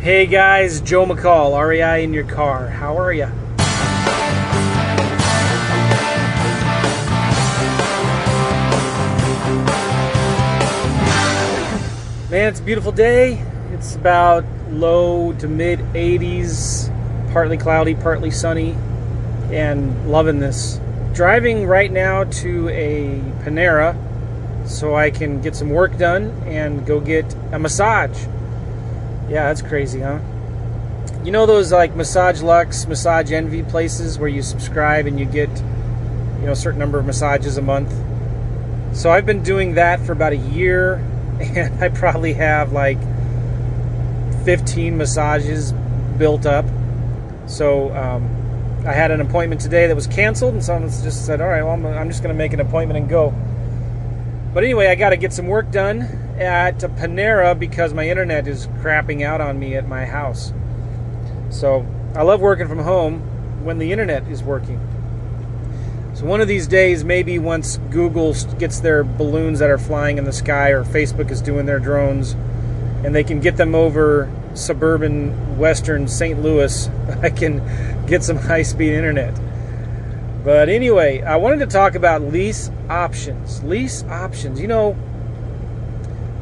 Hey guys, Joe McCall, REI in your car. How are ya? Man, it's a beautiful day. It's about low to mid 80s, partly cloudy, partly sunny, and loving this. Driving right now to a Panera so I can get some work done and go get a massage. Yeah, that's crazy, huh? You know those like Massage Luxe, Massage Envy places where you subscribe and you get, you know, a certain number of massages a month? So I've been doing that for about a year and I probably have like 15 massages built up. So um, I had an appointment today that was canceled, and someone just said, "All right, well, I'm, I'm just going to make an appointment and go." But anyway, I got to get some work done at Panera because my internet is crapping out on me at my house. So I love working from home when the internet is working. So one of these days, maybe once Google gets their balloons that are flying in the sky, or Facebook is doing their drones, and they can get them over suburban western St. Louis, I can get some high speed internet. But anyway, I wanted to talk about lease options. Lease options. You know,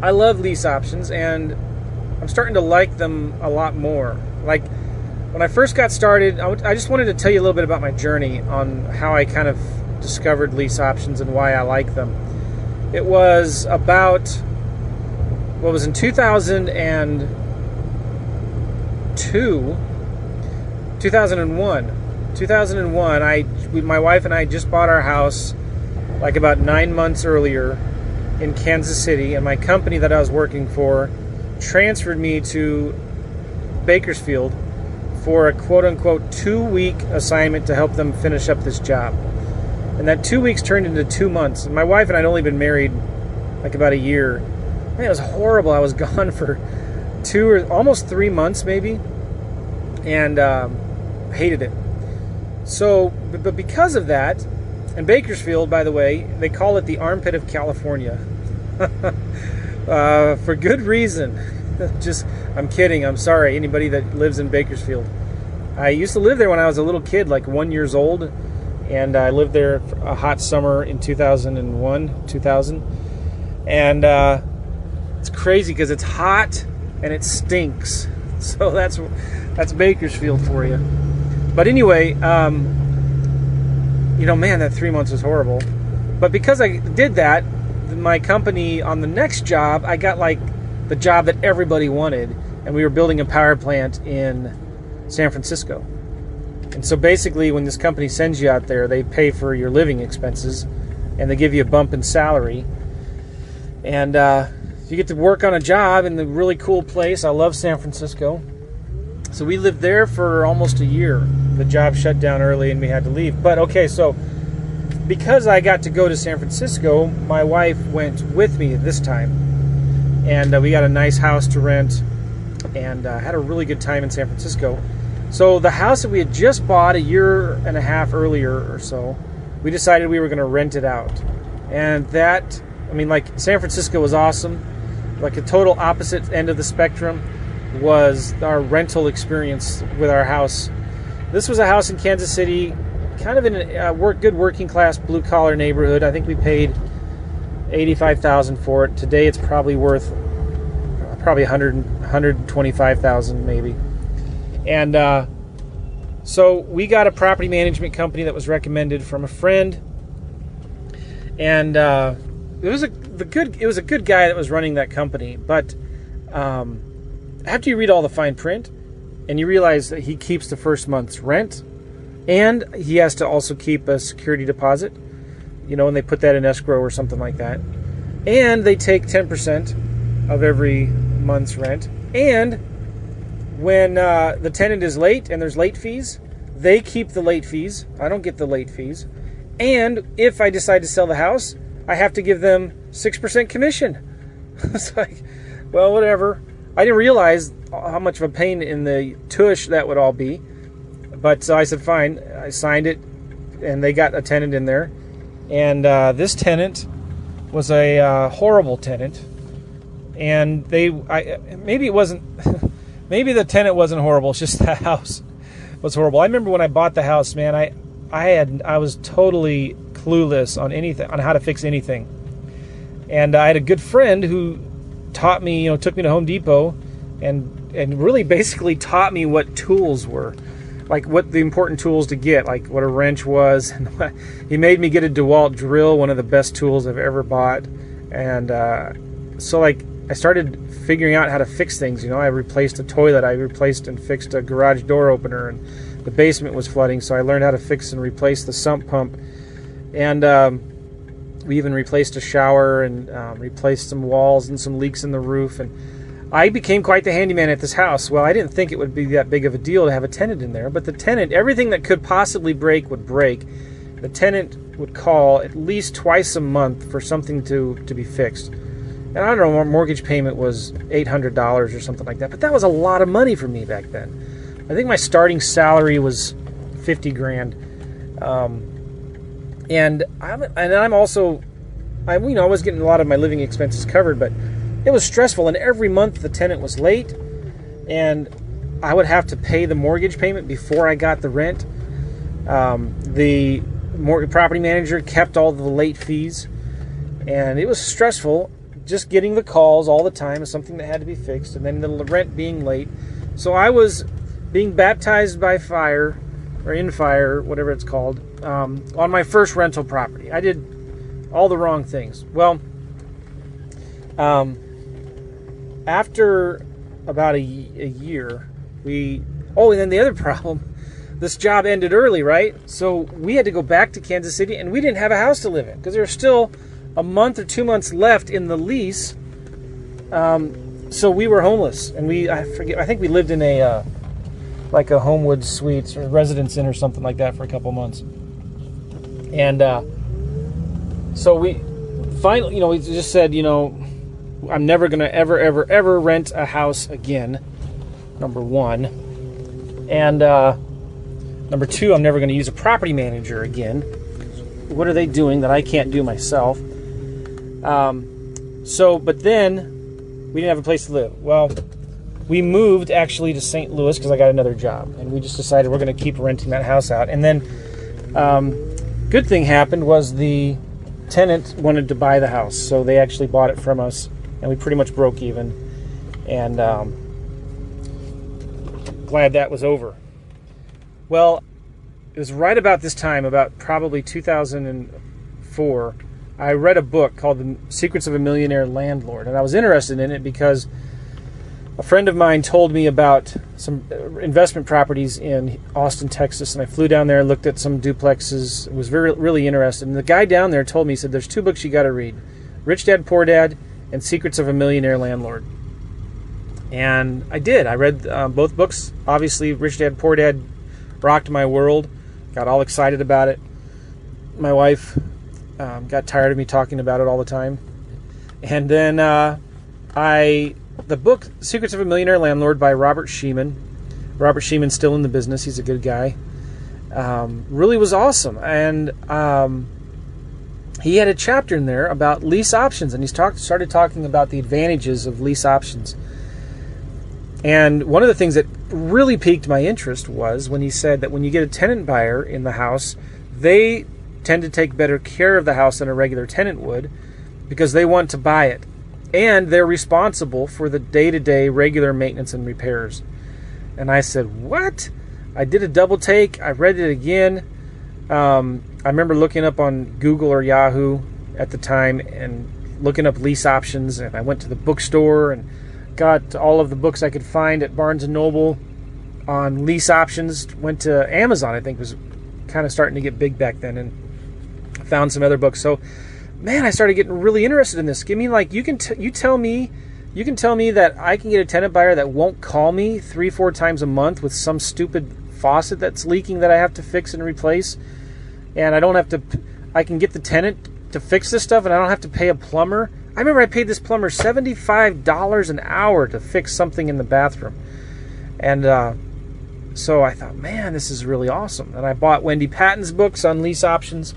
I love lease options and I'm starting to like them a lot more. Like when I first got started, I just wanted to tell you a little bit about my journey on how I kind of discovered lease options and why I like them. It was about what was in 2002, 2001. 2001, I my wife and I just bought our house like about 9 months earlier in Kansas City and my company that I was working for transferred me to Bakersfield for a quote unquote two week assignment to help them finish up this job. And that two weeks turned into two months. And my wife and I had only been married like about a year. Man, it was horrible. I was gone for two or almost three months, maybe, and um, hated it. So, but because of that, and Bakersfield, by the way, they call it the armpit of California. uh, for good reason. Just, I'm kidding. I'm sorry. Anybody that lives in Bakersfield. I used to live there when I was a little kid, like one years old, and I lived there a hot summer in 2001, 2000, and uh, it's crazy because it's hot and it stinks. So that's that's Bakersfield for you. But anyway, um, you know, man, that three months was horrible. But because I did that, my company on the next job, I got like the job that everybody wanted, and we were building a power plant in San Francisco. And so basically, when this company sends you out there, they pay for your living expenses and they give you a bump in salary. And uh, you get to work on a job in the really cool place. I love San Francisco. So we lived there for almost a year. The job shut down early and we had to leave. But okay, so because I got to go to San Francisco, my wife went with me this time. And uh, we got a nice house to rent and uh, had a really good time in San Francisco. So the house that we had just bought a year and a half earlier or so, we decided we were going to rent it out. And that, I mean, like San Francisco was awesome. Like a total opposite end of the spectrum was our rental experience with our house. This was a house in Kansas City, kind of in a work, good working class blue collar neighborhood. I think we paid eighty-five thousand for it. Today, it's probably worth probably 100, 125,000 maybe. And uh, so we got a property management company that was recommended from a friend, and uh, it was a the good it was a good guy that was running that company. But um, after you read all the fine print, and you realize that he keeps the first month's rent, and he has to also keep a security deposit, you know, and they put that in escrow or something like that, and they take ten percent of every month's rent. And when uh, the tenant is late and there's late fees, they keep the late fees. I don't get the late fees. And if I decide to sell the house, I have to give them 6% commission. it's like, well, whatever. I didn't realize how much of a pain in the tush that would all be. But so I said, fine. I signed it, and they got a tenant in there. And uh, this tenant was a uh, horrible tenant and they I, maybe it wasn't maybe the tenant wasn't horrible. It's just the house was horrible. I remember when I bought the house, man. I I had I was totally clueless on anything on how to fix anything, and I had a good friend who taught me. You know, took me to Home Depot, and and really basically taught me what tools were like what the important tools to get, like what a wrench was. he made me get a DeWalt drill, one of the best tools I've ever bought, and uh, so like I started figuring out how to fix things. You know, I replaced a toilet, I replaced and fixed a garage door opener, and the basement was flooding, so I learned how to fix and replace the sump pump, and um, we even replaced a shower and um, replaced some walls and some leaks in the roof and I became quite the handyman at this house. Well, I didn't think it would be that big of a deal to have a tenant in there, but the tenant, everything that could possibly break would break. The tenant would call at least twice a month for something to, to be fixed. And I don't know, mortgage payment was $800 or something like that, but that was a lot of money for me back then. I think my starting salary was 50 grand. Um, and I'm, and I'm also, I, you know, I was getting a lot of my living expenses covered, but it was stressful, and every month the tenant was late, and I would have to pay the mortgage payment before I got the rent. Um, the mortgage property manager kept all the late fees, and it was stressful just getting the calls all the time is something that had to be fixed, and then the rent being late. So I was being baptized by fire or in fire, whatever it's called, um, on my first rental property. I did all the wrong things. Well, um, after about a, a year, we. Oh, and then the other problem this job ended early, right? So we had to go back to Kansas City and we didn't have a house to live in because there was still a month or two months left in the lease. Um, so we were homeless and we, I forget, I think we lived in a, uh, like a Homewood Suites or Residence Inn or something like that for a couple months. And uh, so we finally, you know, we just said, you know, I'm never going to ever, ever, ever rent a house again. Number one. And uh, number two, I'm never going to use a property manager again. What are they doing that I can't do myself? Um, so, but then we didn't have a place to live. Well, we moved actually to St. Louis because I got another job, and we just decided we're going to keep renting that house out. And then, um, good thing happened was the tenant wanted to buy the house, so they actually bought it from us and we pretty much broke even. And um, glad that was over. Well, it was right about this time, about probably 2004. I read a book called The Secrets of a Millionaire Landlord, and I was interested in it because a friend of mine told me about some investment properties in Austin, Texas, and I flew down there, and looked at some duplexes, was very really interested. And the guy down there told me, he said, "There's two books you got to read: Rich Dad Poor Dad and Secrets of a Millionaire Landlord. And I did. I read uh, both books. Obviously, Rich Dad Poor Dad rocked my world. Got all excited about it. My wife um, got tired of me talking about it all the time. And then uh, I, the book Secrets of a Millionaire Landlord by Robert Shemin. Robert Shemin's still in the business. He's a good guy. Um, really was awesome. And um, he had a chapter in there about lease options, and talked started talking about the advantages of lease options. And one of the things that really piqued my interest was when he said that when you get a tenant buyer in the house, they tend to take better care of the house than a regular tenant would because they want to buy it. And they're responsible for the day to day regular maintenance and repairs. And I said, What? I did a double take. I read it again. Um, I remember looking up on Google or Yahoo at the time and looking up lease options, and I went to the bookstore and got all of the books I could find at Barnes and Noble on lease options. Went to Amazon, I think was kind of starting to get big back then, and found some other books. So, man, I started getting really interested in this. Give me like you can t- you tell me you can tell me that I can get a tenant buyer that won't call me three four times a month with some stupid faucet that's leaking that I have to fix and replace and I don't have to. I can get the tenant to fix this stuff, and I don't have to pay a plumber. I remember I paid this plumber seventy-five dollars an hour to fix something in the bathroom, and uh, so I thought, man, this is really awesome. And I bought Wendy Patton's books on lease options.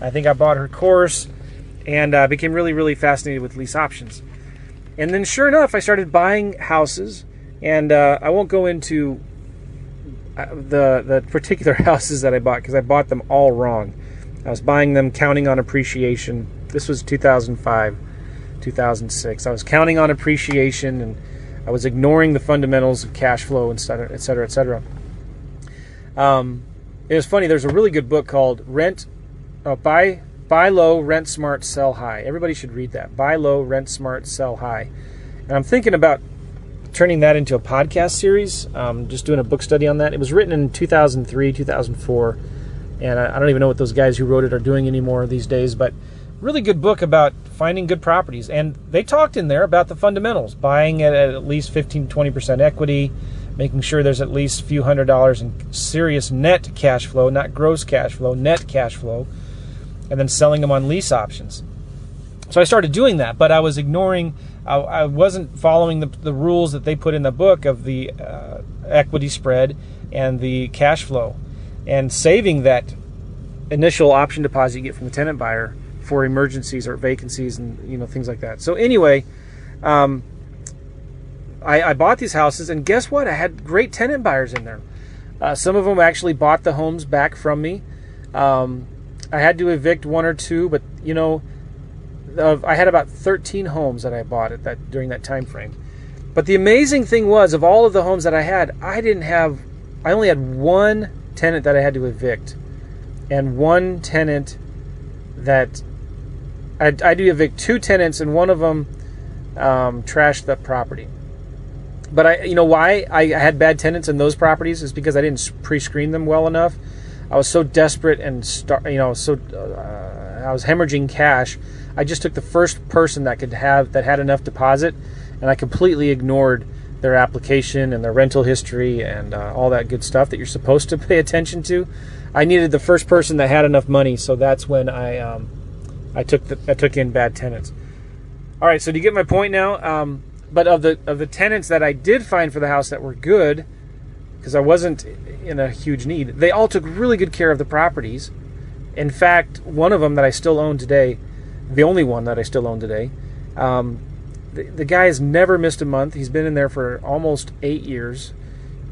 I think I bought her course, and uh, became really, really fascinated with lease options. And then, sure enough, I started buying houses, And uh, I won't go into uh, the the particular houses that I bought because I bought them all wrong. I was buying them counting on appreciation. This was 2005, 2006. I was counting on appreciation and I was ignoring the fundamentals of cash flow, et cetera, et cetera, et cetera. Um, it was funny. There's a really good book called Rent, uh, Buy Buy Low, Rent Smart, Sell High. Everybody should read that. Buy Low, Rent Smart, Sell High. And I'm thinking about turning that into a podcast series. Um, just doing a book study on that. It was written in 2003, 2004, and I, I don't even know what those guys who wrote it are doing anymore these days. But really good book about finding good properties. And they talked in there about the fundamentals buying at at least 15 20% equity, making sure there's at least a few hundred dollars in serious net cash flow, not gross cash flow, net cash flow, and then selling them on lease options. So I started doing that, but I was ignoring, I, I wasn't following the, the, rules that they put in the book of the uh, equity spread and the cash flow and saving that initial option deposit you get from the tenant buyer for emergencies or vacancies and you know things like that. So anyway, um, I, I, bought these houses, and guess what? I had great tenant buyers in there. Uh, some of them actually bought the homes back from me. Um, I had to evict one or two, but you know, I had about 13 homes that I bought at that during that time frame. But the amazing thing was, of all of the homes that I had, I didn't have. I only had one tenant that I had to evict, and one tenant that I, I do evict two tenants, and one of them um, trashed the property. But I, you know, why I had bad tenants in those properties is because I didn't pre-screen them well enough. I was so desperate and you know, so uh, I was hemorrhaging cash. I just took the first person that could have that had enough deposit, and I completely ignored their application and their rental history and uh, all that good stuff that you're supposed to pay attention to. I needed the first person that had enough money, so that's when I um, I took the, I took in bad tenants. All right, so do you get my point now? Um, but of the of the tenants that I did find for the house that were good, because I wasn't in a huge need, they all took really good care of the properties. In fact, one of them that I still own today, the only one that I still own today, um, the, the guy has never missed a month. He's been in there for almost eight years,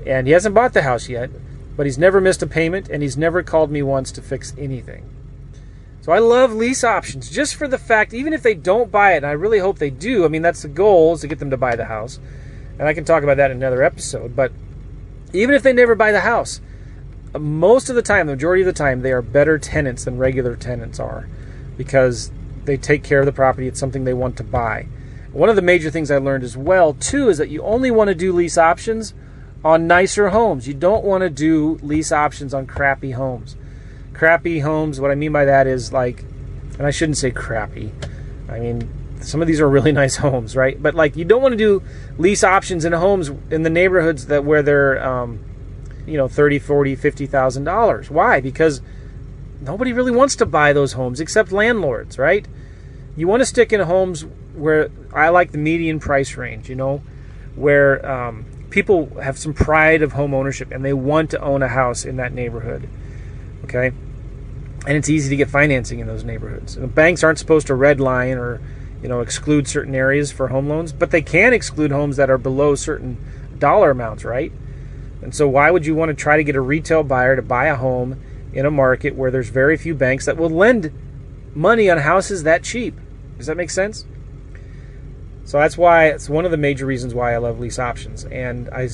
and he hasn't bought the house yet, but he's never missed a payment, and he's never called me once to fix anything. So I love lease options just for the fact, even if they don't buy it, and I really hope they do. I mean, that's the goal is to get them to buy the house, and I can talk about that in another episode. But even if they never buy the house, most of the time, the majority of the time, they are better tenants than regular tenants are, because they take care of the property. It's something they want to buy. One of the major things I learned as well too is that you only want to do lease options on nicer homes. You don't want to do lease options on crappy homes crappy homes. What I mean by that is like, and I shouldn't say crappy. I mean, some of these are really nice homes, right? But like, you don't want to do lease options in homes in the neighborhoods that where they're, um, you know, thirty, forty, fifty thousand dollars. Why? Because nobody really wants to buy those homes except landlords, right? You want to stick in homes where I like the median price range, you know, where um, people have some pride of home ownership and they want to own a house in that neighborhood. Okay and it's easy to get financing in those neighborhoods. And banks aren't supposed to redline or you know exclude certain areas for home loans, but they can exclude homes that are below certain dollar amounts, right? And so why would you want to try to get a retail buyer to buy a home in a market where there's very few banks that will lend money on houses that cheap? Does that make sense? So that's why it's one of the major reasons why I love lease options. And I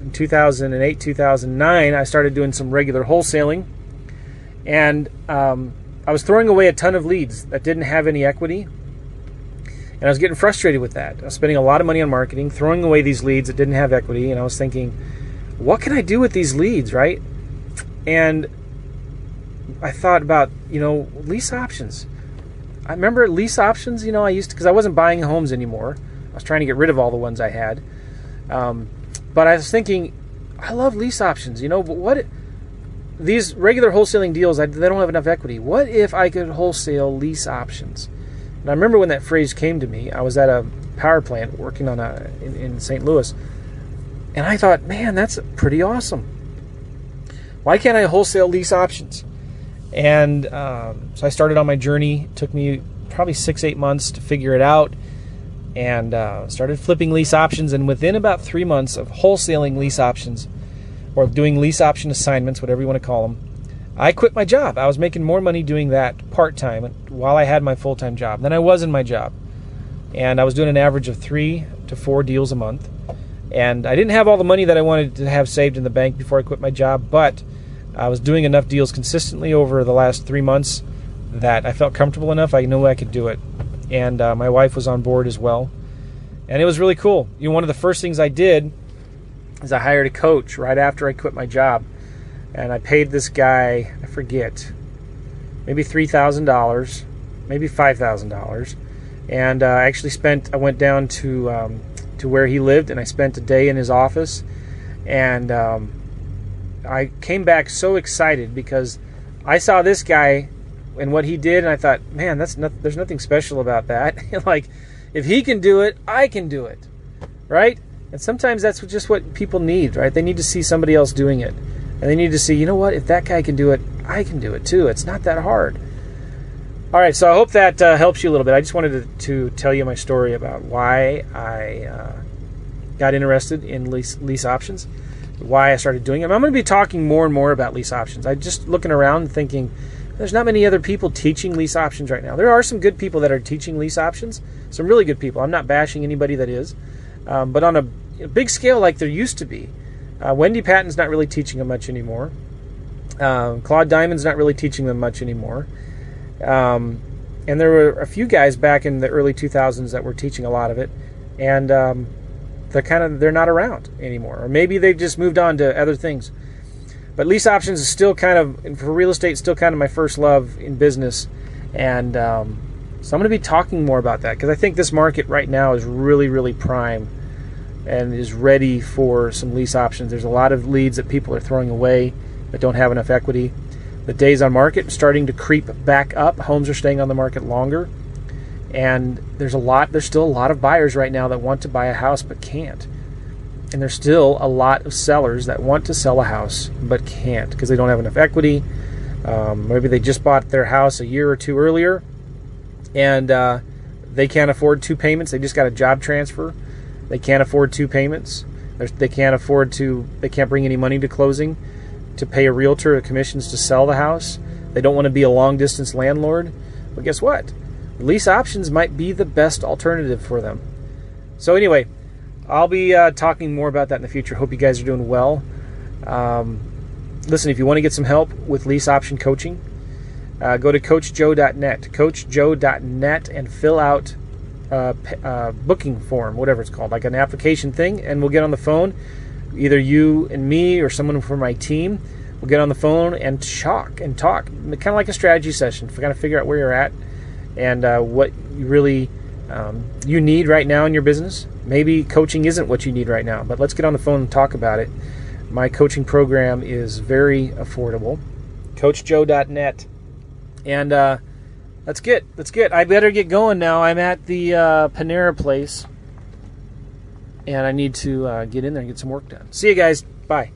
in 2008, 2009, I started doing some regular wholesaling and um, I was throwing away a ton of leads that didn't have any equity. And I was getting frustrated with that. I was spending a lot of money on marketing, throwing away these leads that didn't have equity. And I was thinking, what can I do with these leads, right? And I thought about, you know, lease options. I remember lease options, you know, I used to, because I wasn't buying homes anymore. I was trying to get rid of all the ones I had. Um, but I was thinking, I love lease options, you know, but what these regular wholesaling deals, they don't have enough equity. What if I could wholesale lease options? And I remember when that phrase came to me. I was at a power plant working on a in, in St. Louis, and I thought, man, that's pretty awesome. Why can't I wholesale lease options? And um, so I started on my journey. It took me probably six, eight months to figure it out. and uh, started flipping lease options. And within about three months of wholesaling lease options or doing lease option assignments, whatever you want to call them, I quit my job. I was making more money doing that part time while I had my full time job than I was in my job. And I was doing an average of three to four deals a month. And I didn't have all the money that I wanted to have saved in the bank before I quit my job, but I was doing enough deals consistently over the last three months that I felt comfortable enough. I knew I could do it. And uh, my wife was on board as well. And it was really cool. You know, one of the first things I did is I hired a coach right after I quit my job. And I paid this guy, I forget, maybe $3,000, maybe $5,000. And uh, I actually spent, I went down to um, to where he lived, and I spent a day in his office. And um, I came back so excited because I saw this guy and what he did, and I thought, man, that's not, there's nothing special about that. like, if he can do it, I can do it, right? And sometimes that's just what people need, right? They need to see somebody else doing it, and they need to see, you know what? If that guy can do it, I can do it too. It's not that hard. All right, so I hope that uh, helps you a little bit. I just wanted to, to, tell you my story about why I uh, got interested in lease, lease options, why I started doing them. I'm going to be talking more and more about lease options. I'm just looking around thinking there's not many other people teaching lease options right now. There are some good people that are teaching lease options, some really good people. I'm not bashing anybody that is, um, but on a, a, big scale like there used to be, uh, Wendy Patton's not really teaching them much anymore. Um, Claude Diamond's not really teaching them much anymore. Um, and there were a few guys back in the early 2000s that were teaching a lot of it, and um, they're kind of they're not around anymore, or maybe they've just moved on to other things. But lease options is still kind of for real estate, still kind of my first love in business, and um, so I'm going to be talking more about that because I think this market right now is really really prime and is ready for some lease options. There's a lot of leads that people are throwing away that don't have enough equity. The days on market starting to creep back up. Homes are staying on the market longer. And there's a lot there's still a lot of buyers right now that want to buy a house but can't. And there's still a lot of sellers that want to sell a house but can't because they don't have enough equity. Um, maybe they just bought their house a year or two earlier and uh, they can't afford two payments. They just got a job transfer. They can't afford two payments. they can't afford to, they can't bring any money to closing to pay a realtor or commissions to sell the house. They don't want to be a long distance landlord. But guess what? Lease options might be the best alternative for them. So, anyway, I'll be uh, talking more about that in the future. Hope you guys are doing well. Um, listen, if you want to get some help with lease option coaching, uh, go to coachjoe.net, coachjoe.net, and fill out a uh, booking form, whatever it's called, like an application thing, and we'll get on the phone either you and me or someone from my team will get on the phone and talk and talk, kind of like a strategy session, kind of figure out where you're at and uh, what you really um, you need right now in your business. Maybe coaching isn't what you need right now, but let's get on the phone and talk about it. My coaching program is very affordable. CoachJoe.net, and uh, good. That's good. I better get going now. I'm at the uh, Panera place and I need to uh, get in there and get some work done. See you guys. Bye.